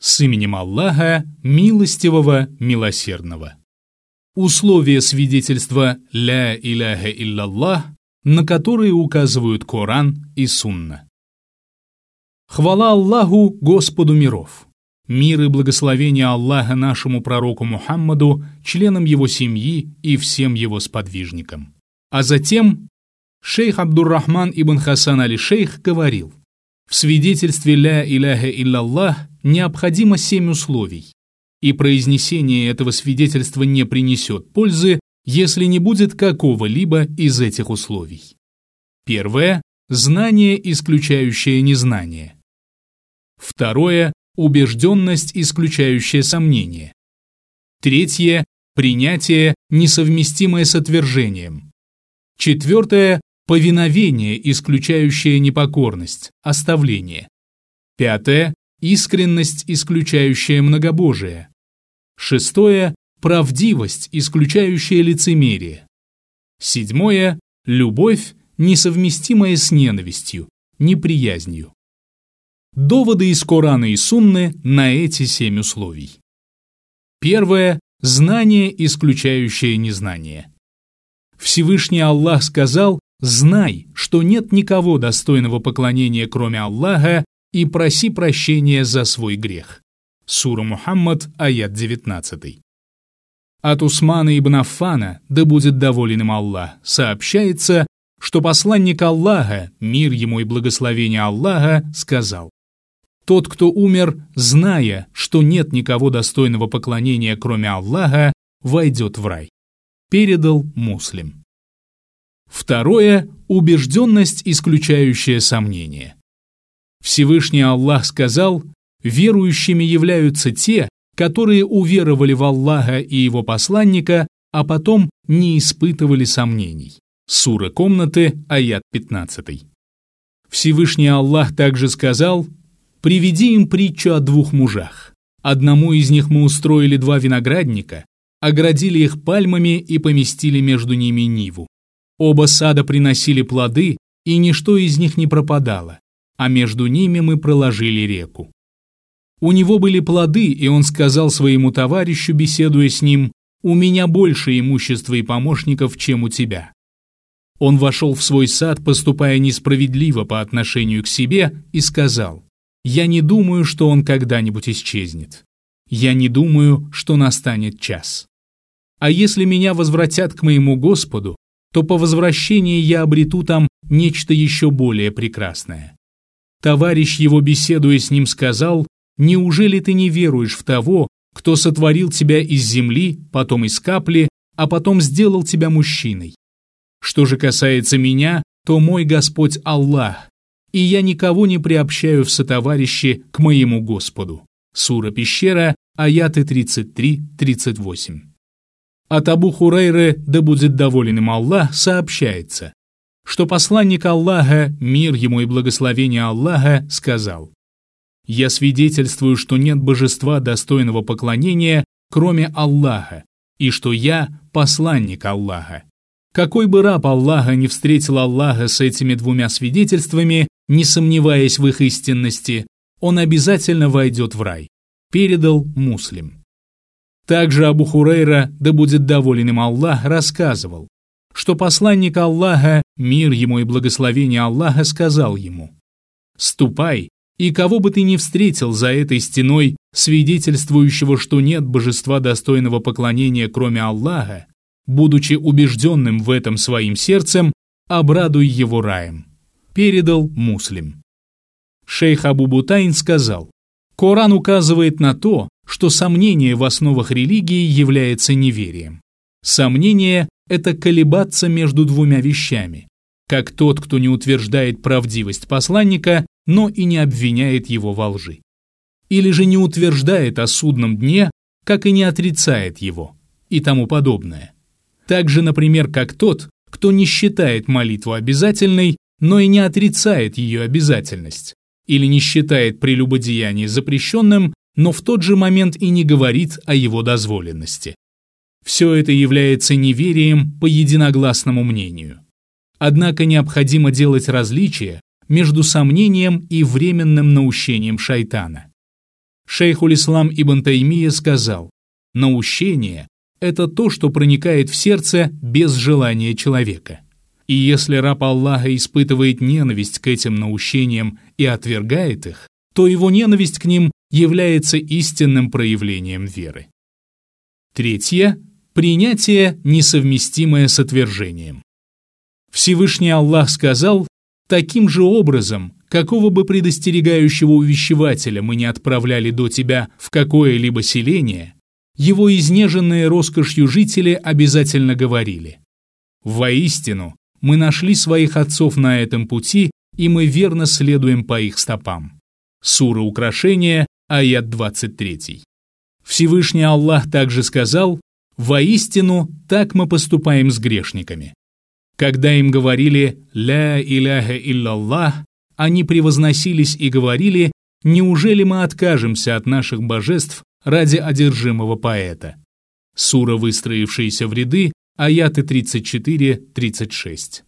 С именем Аллаха, милостивого, милосердного. Условия свидетельства «Ля иляха илляллах», на которые указывают Коран и Сунна. Хвала Аллаху, Господу миров! Мир и благословение Аллаха нашему пророку Мухаммаду, членам его семьи и всем его сподвижникам. А затем шейх Абдуррахман ибн Хасан али-Шейх говорил, в свидетельстве «Ля иляха илляллах» необходимо семь условий, и произнесение этого свидетельства не принесет пользы, если не будет какого-либо из этих условий. Первое – знание, исключающее незнание. Второе – убежденность, исключающая сомнение. Третье – принятие, несовместимое с отвержением. Четвертое – повиновение, исключающее непокорность, оставление. Пятое – искренность, исключающая многобожие. Шестое – правдивость, исключающая лицемерие. Седьмое – любовь, несовместимая с ненавистью, неприязнью. Доводы из Корана и Сунны на эти семь условий. Первое – знание, исключающее незнание. Всевышний Аллах сказал «Знай, что нет никого достойного поклонения, кроме Аллаха, и проси прощения за свой грех». Сура Мухаммад, аят 19. От Усмана ибн Аффана, да будет доволен им Аллах, сообщается, что посланник Аллаха, мир ему и благословение Аллаха, сказал тот, кто умер, зная, что нет никого достойного поклонения, кроме Аллаха, войдет в рай. Передал муслим. Второе – убежденность, исключающая сомнение. Всевышний Аллах сказал, верующими являются те, которые уверовали в Аллаха и его посланника, а потом не испытывали сомнений. Сура комнаты, аят 15. Всевышний Аллах также сказал, Приведи им притчу о двух мужах. Одному из них мы устроили два виноградника, оградили их пальмами и поместили между ними ниву. Оба сада приносили плоды, и ничто из них не пропадало, а между ними мы проложили реку. У него были плоды, и он сказал своему товарищу, беседуя с ним, «У меня больше имущества и помощников, чем у тебя». Он вошел в свой сад, поступая несправедливо по отношению к себе, и сказал, я не думаю, что он когда-нибудь исчезнет. Я не думаю, что настанет час. А если меня возвратят к моему Господу, то по возвращении я обрету там нечто еще более прекрасное. Товарищ его, беседуя с ним, сказал, «Неужели ты не веруешь в того, кто сотворил тебя из земли, потом из капли, а потом сделал тебя мужчиной? Что же касается меня, то мой Господь Аллах, и я никого не приобщаю в сотоварищи к моему Господу». Сура Пещера, аяты 33-38. От Абу Хурейры, да будет доволен им Аллах, сообщается, что посланник Аллаха, мир ему и благословение Аллаха, сказал, «Я свидетельствую, что нет божества достойного поклонения, кроме Аллаха, и что я посланник Аллаха. Какой бы раб Аллаха не встретил Аллаха с этими двумя свидетельствами, не сомневаясь в их истинности, он обязательно войдет в рай, передал муслим. Также Абу Хурейра, да будет доволен им Аллах, рассказывал, что посланник Аллаха, мир ему и благословение Аллаха, сказал ему, «Ступай, и кого бы ты ни встретил за этой стеной, свидетельствующего, что нет божества достойного поклонения, кроме Аллаха, будучи убежденным в этом своим сердцем, обрадуй его раем передал муслим. Шейх Абу Бутайн сказал, Коран указывает на то, что сомнение в основах религии является неверием. Сомнение – это колебаться между двумя вещами, как тот, кто не утверждает правдивость посланника, но и не обвиняет его во лжи. Или же не утверждает о судном дне, как и не отрицает его, и тому подобное. Так же, например, как тот, кто не считает молитву обязательной, но и не отрицает ее обязательность, или не считает прелюбодеяние запрещенным, но в тот же момент и не говорит о его дозволенности. Все это является неверием по единогласному мнению. Однако необходимо делать различие между сомнением и временным наущением шайтана. Шейхуль-Ислам Ибн Таймия сказал, «Наущение – это то, что проникает в сердце без желания человека. И если раб Аллаха испытывает ненависть к этим наущениям и отвергает их, то его ненависть к ним является истинным проявлением веры. Третье – принятие, несовместимое с отвержением. Всевышний Аллах сказал, таким же образом, какого бы предостерегающего увещевателя мы не отправляли до тебя в какое-либо селение, его изнеженные роскошью жители обязательно говорили. Воистину, мы нашли своих отцов на этом пути, и мы верно следуем по их стопам. Сура Украшения, аят 23. Всевышний Аллах также сказал, «Воистину, так мы поступаем с грешниками». Когда им говорили «Ля иляха илляллах», они превозносились и говорили, «Неужели мы откажемся от наших божеств ради одержимого поэта?» Сура, выстроившаяся в ряды, аяты 34-36.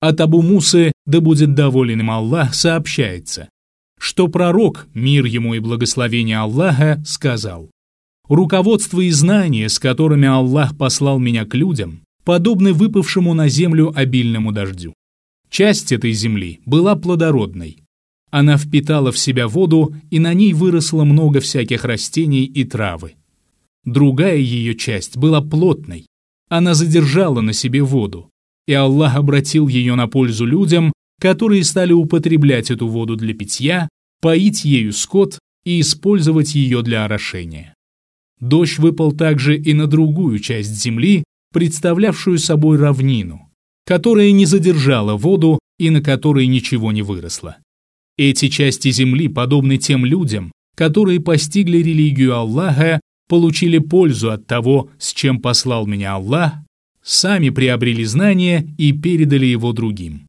От Абу Мусы, да будет доволен им Аллах, сообщается, что пророк, мир ему и благословение Аллаха, сказал, «Руководство и знания, с которыми Аллах послал меня к людям, подобны выпавшему на землю обильному дождю. Часть этой земли была плодородной. Она впитала в себя воду, и на ней выросло много всяких растений и травы. Другая ее часть была плотной. Она задержала на себе воду, и Аллах обратил ее на пользу людям, которые стали употреблять эту воду для питья, поить ею скот и использовать ее для орошения. Дождь выпал также и на другую часть земли, представлявшую собой равнину, которая не задержала воду и на которой ничего не выросло. Эти части земли подобны тем людям, которые постигли религию Аллаха, получили пользу от того, с чем послал меня Аллах, сами приобрели знания и передали его другим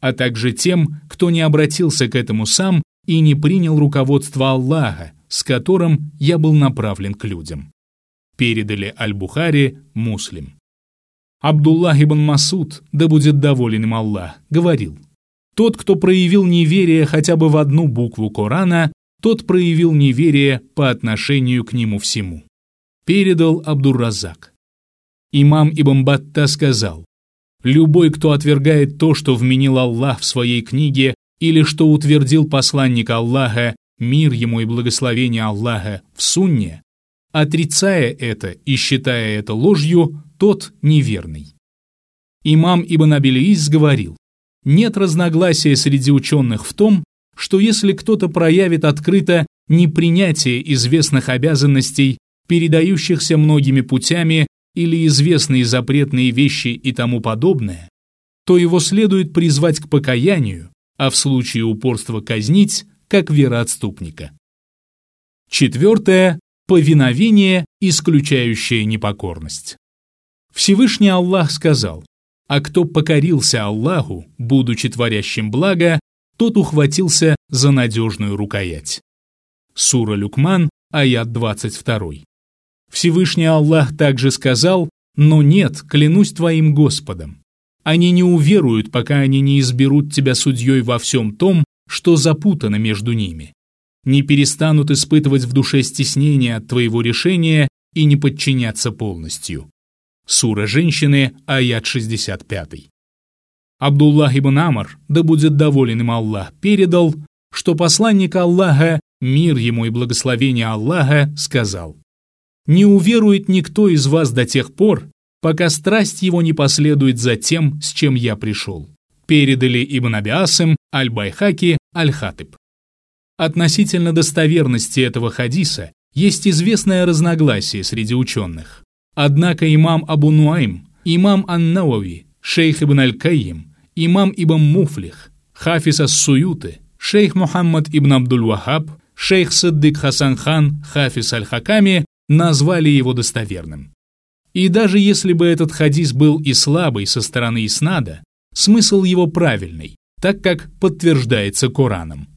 а также тем, кто не обратился к этому сам и не принял руководство Аллаха, с которым я был направлен к людям. Передали Аль-Бухари Муслим. Абдуллах ибн Масуд, да будет доволен им Аллах, говорил, «Тот, кто проявил неверие хотя бы в одну букву Корана, тот проявил неверие по отношению к нему всему». Передал Абдурразак. Имам Ибн Батта сказал, Любой, кто отвергает то, что вменил Аллах в своей книге, или что утвердил посланник Аллаха, мир ему и благословение Аллаха, в сунне, отрицая это и считая это ложью, тот неверный. Имам Ибн Абилиис говорил, нет разногласия среди ученых в том, что если кто-то проявит открыто непринятие известных обязанностей, передающихся многими путями или известные запретные вещи и тому подобное, то его следует призвать к покаянию, а в случае упорства казнить, как вероотступника. Четвертое – повиновение, исключающее непокорность. Всевышний Аллах сказал, «А кто покорился Аллаху, будучи творящим благо, тот ухватился за надежную рукоять». Сура Люкман, аят 22. Всевышний Аллах также сказал, «Но нет, клянусь твоим Господом. Они не уверуют, пока они не изберут тебя судьей во всем том, что запутано между ними. Не перестанут испытывать в душе стеснение от твоего решения и не подчиняться полностью». Сура женщины, аят 65. Абдуллах ибн Амр, да будет доволен им Аллах, передал, что посланник Аллаха, мир ему и благословение Аллаха, сказал, не уверует никто из вас до тех пор, пока страсть его не последует за тем, с чем я пришел. Передали Ибн Абиасым, Аль-Байхаки, Аль-Хатыб. Относительно достоверности этого хадиса есть известное разногласие среди ученых. Однако имам Абу Нуайм, имам Ан-Науави, шейх Ибн Аль-Кайим, имам Ибн Муфлих, Хафиз Ас-Суюты, шейх Мухаммад Ибн Абдуль-Вахаб, шейх Саддик Хасан Хан, Хафиз Аль-Хаками назвали его достоверным. И даже если бы этот хадис был и слабый со стороны Иснада, смысл его правильный, так как подтверждается Кораном.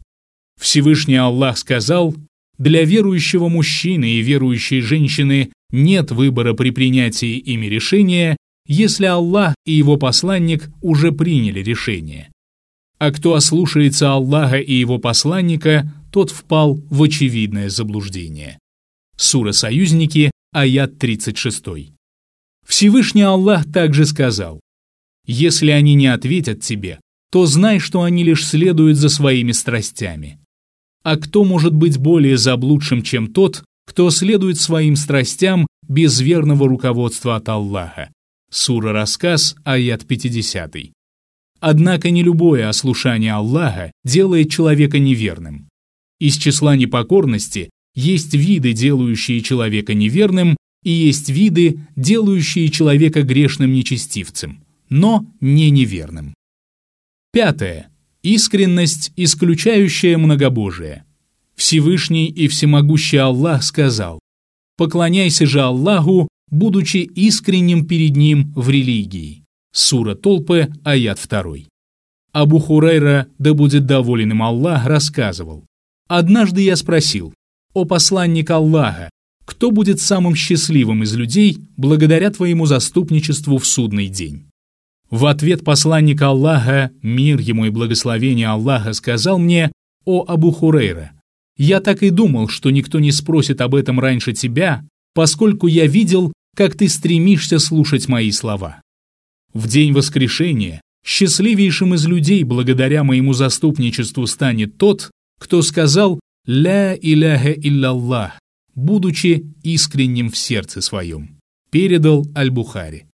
Всевышний Аллах сказал, «Для верующего мужчины и верующей женщины нет выбора при принятии ими решения, если Аллах и его посланник уже приняли решение». а кто ослушается Аллаха и его посланника, тот впал в очевидное заблуждение. Сура «Союзники», аят 36. Всевышний Аллах также сказал, «Если они не ответят тебе, то знай, что они лишь следуют за своими страстями. А кто может быть более заблудшим, чем тот, кто следует своим страстям без верного руководства от Аллаха?» Сура «Рассказ», аят 50. Однако не любое ослушание Аллаха делает человека неверным. Из числа непокорности есть виды, делающие человека неверным, и есть виды, делающие человека грешным нечестивцем, но не неверным. Пятое. Искренность, исключающая многобожие. Всевышний и всемогущий Аллах сказал, «Поклоняйся же Аллаху, будучи искренним перед Ним в религии». Сура Толпы, аят 2. Абу Хурайра, да будет доволен им Аллах, рассказывал. «Однажды я спросил, о посланник Аллаха, кто будет самым счастливым из людей благодаря твоему заступничеству в судный день?» В ответ посланник Аллаха, мир ему и благословение Аллаха, сказал мне, «О Абу Хурейра, я так и думал, что никто не спросит об этом раньше тебя, поскольку я видел, как ты стремишься слушать мои слова. В день воскрешения счастливейшим из людей благодаря моему заступничеству станет тот, кто сказал «Ля иляха илляллах», будучи искренним в сердце своем. Передал Аль-Бухари.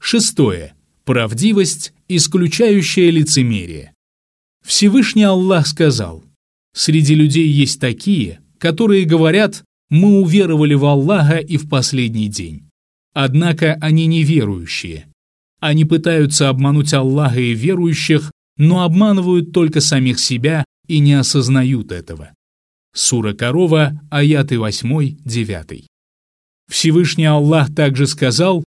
Шестое. Правдивость, исключающая лицемерие. Всевышний Аллах сказал, «Среди людей есть такие, которые говорят, мы уверовали в Аллаха и в последний день. Однако они неверующие, они пытаются обмануть Аллаха и верующих, но обманывают только самих себя и не осознают этого. Сура Корова, аяты 8-9. Всевышний Аллах также сказал,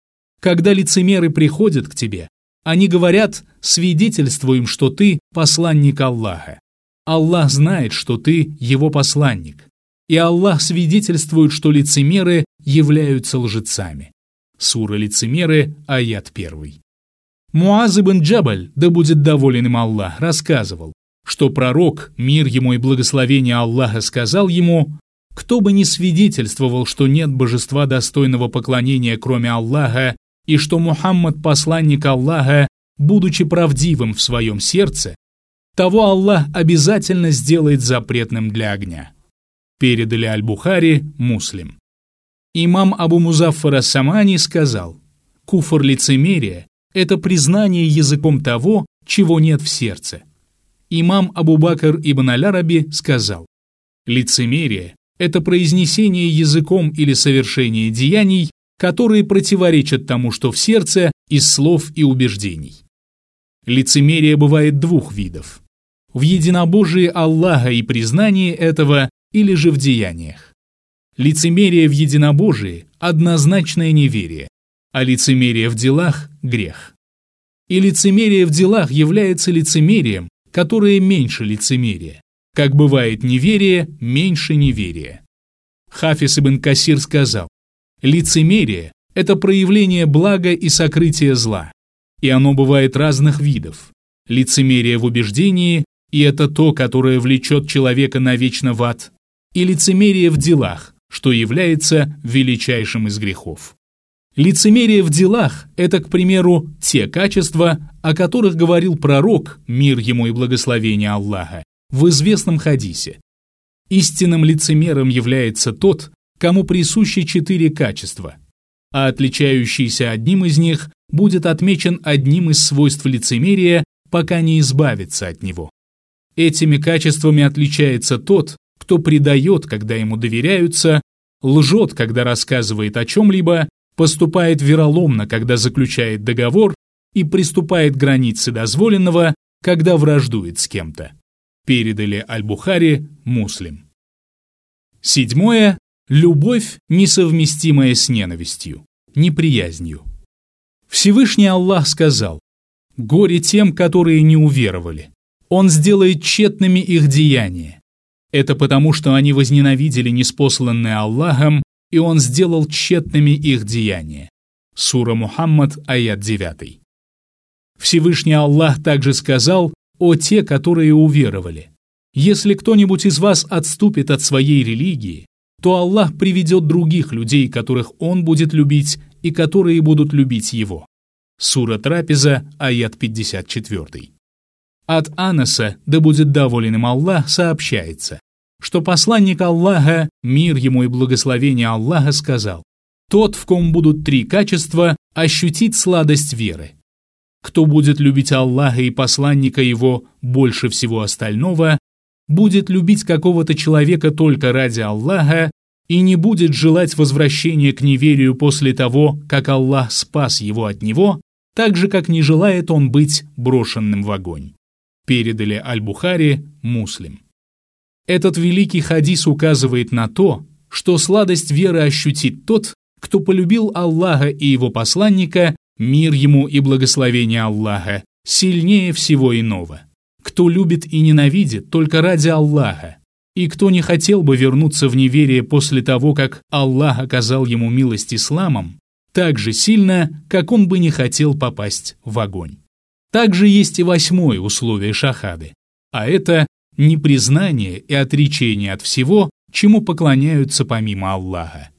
«Когда лицемеры приходят к тебе, они говорят, свидетельствуем, что ты посланник Аллаха. Аллах знает, что ты его посланник. И Аллах свидетельствует, что лицемеры являются лжецами. Сура Лицемеры, аят 1. Муаз ибн Джабаль, да будет доволен им Аллах, рассказывал, что пророк, мир ему и благословение Аллаха, сказал ему, «Кто бы ни свидетельствовал, что нет божества достойного поклонения, кроме Аллаха, и что Мухаммад – посланник Аллаха, будучи правдивым в своем сердце, того Аллах обязательно сделает запретным для огня». Передали Аль-Бухари, Муслим. Имам Абу Музаффара Самани сказал, «Куфр лицемерия – это признание языком того, чего нет в сердце». Имам Абу Бакр ибн Аль-Араби сказал, «Лицемерие – это произнесение языком или совершение деяний, которые противоречат тому, что в сердце, из слов и убеждений». Лицемерие бывает двух видов. В единобожии Аллаха и признании этого или же в деяниях. Лицемерие в единобожии – однозначное неверие, а лицемерие в делах – грех. И лицемерие в делах является лицемерием, которое меньше лицемерия. Как бывает неверие, меньше неверия. Хафис ибн Касир сказал, лицемерие – это проявление блага и сокрытие зла, и оно бывает разных видов. Лицемерие в убеждении – и это то, которое влечет человека навечно в ад, и лицемерие в делах, что является величайшим из грехов. Лицемерие в делах – это, к примеру, те качества, о которых говорил пророк, мир ему и благословение Аллаха, в известном хадисе. Истинным лицемером является тот, кому присущи четыре качества, а отличающийся одним из них будет отмечен одним из свойств лицемерия, пока не избавится от него. Этими качествами отличается тот, кто предает, когда ему доверяются, лжет, когда рассказывает о чем-либо, поступает вероломно, когда заключает договор и приступает к границе дозволенного, когда враждует с кем-то. Передали Аль-Бухари, Муслим. Седьмое. Любовь, несовместимая с ненавистью, неприязнью. Всевышний Аллах сказал, «Горе тем, которые не уверовали. Он сделает тщетными их деяния. Это потому, что они возненавидели неспосланное Аллахом, и Он сделал тщетными их деяния. Сура Мухаммад, аят 9. Всевышний Аллах также сказал, «О те, которые уверовали! Если кто-нибудь из вас отступит от своей религии, то Аллах приведет других людей, которых Он будет любить и которые будут любить Его». Сура Трапеза, аят 54. От Анаса, да будет доволен им Аллах, сообщается, что посланник Аллаха, мир ему и благословение Аллаха, сказал, «Тот, в ком будут три качества, ощутит сладость веры. Кто будет любить Аллаха и посланника его больше всего остального, будет любить какого-то человека только ради Аллаха и не будет желать возвращения к неверию после того, как Аллах спас его от него, так же, как не желает он быть брошенным в огонь. Передали Аль-Бухари, Муслим. Этот великий хадис указывает на то, что сладость веры ощутит тот, кто полюбил Аллаха и его посланника, мир ему и благословение Аллаха, сильнее всего иного кто любит и ненавидит только ради Аллаха, и кто не хотел бы вернуться в неверие после того, как Аллах оказал ему милость исламом, так же сильно, как он бы не хотел попасть в огонь. Также есть и восьмое условие шахады, а это непризнание и отречение от всего, чему поклоняются помимо Аллаха.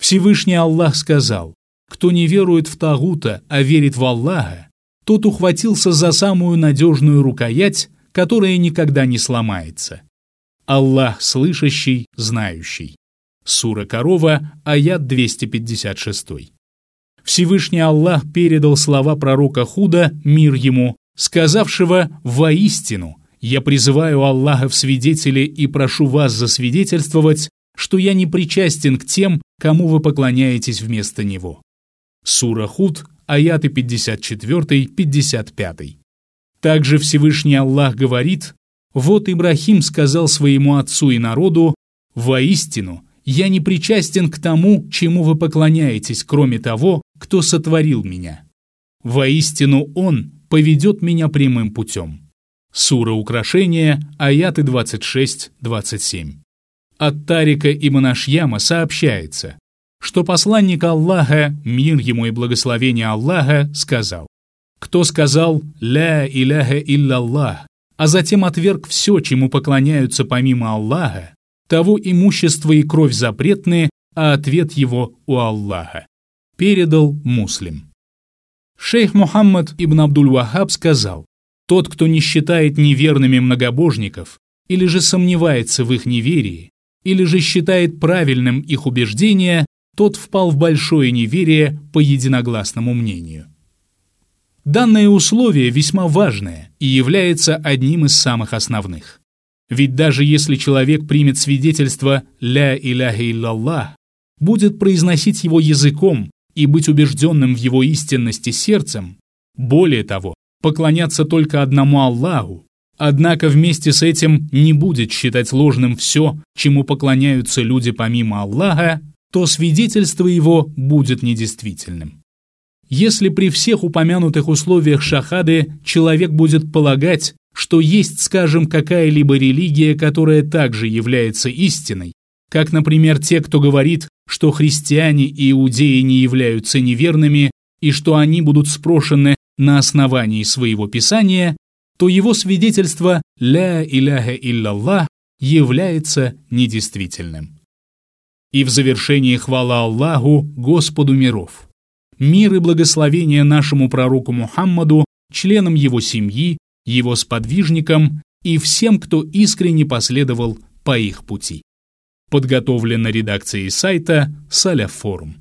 Всевышний Аллах сказал, кто не верует в Тагута, а верит в Аллаха, тот ухватился за самую надежную рукоять, которая никогда не сломается. Аллах слышащий, знающий. Сура Корова, аят 256. Всевышний Аллах передал слова пророка Худа, мир ему, сказавшего «Воистину, я призываю Аллаха в свидетели и прошу вас засвидетельствовать, что я не причастен к тем, кому вы поклоняетесь вместо него». Сура Худ, аяты 54-55. Также Всевышний Аллах говорит, «Вот Ибрахим сказал своему отцу и народу, «Воистину, я не причастен к тому, чему вы поклоняетесь, кроме того, кто сотворил меня. Воистину Он поведет меня прямым путем». Сура Украшения, аяты 26-27. От Тарика ибн Ашьяма сообщается, что посланник Аллаха, мир ему и благословение Аллаха, сказал, «Кто сказал «Ля иляха илляллах», а затем отверг все, чему поклоняются помимо Аллаха, того имущество и кровь запретны, а ответ его у Аллаха. Передал муслим. Шейх Мухаммад ибн Абдуль-Вахаб сказал, «Тот, кто не считает неверными многобожников, или же сомневается в их неверии, или же считает правильным их убеждение, тот впал в большое неверие по единогласному мнению. Данное условие весьма важное и является одним из самых основных. Ведь даже если человек примет свидетельство «ля иляха иллаллах», будет произносить его языком и быть убежденным в его истинности сердцем, более того, поклоняться только одному Аллаху, однако вместе с этим не будет считать ложным все, чему поклоняются люди помимо Аллаха, то свидетельство его будет недействительным. Если при всех упомянутых условиях шахады человек будет полагать, что есть, скажем, какая-либо религия, которая также является истиной, как, например, те, кто говорит, что христиане и иудеи не являются неверными и что они будут спрошены на основании своего писания, то его свидетельство «ля иляха илляллах» является недействительным. И в завершении хвала Аллаху, Господу миров. Мир и благословение нашему пророку Мухаммаду, членам его семьи, его сподвижникам и всем, кто искренне последовал по их пути. Подготовлено редакцией сайта Саляфорум.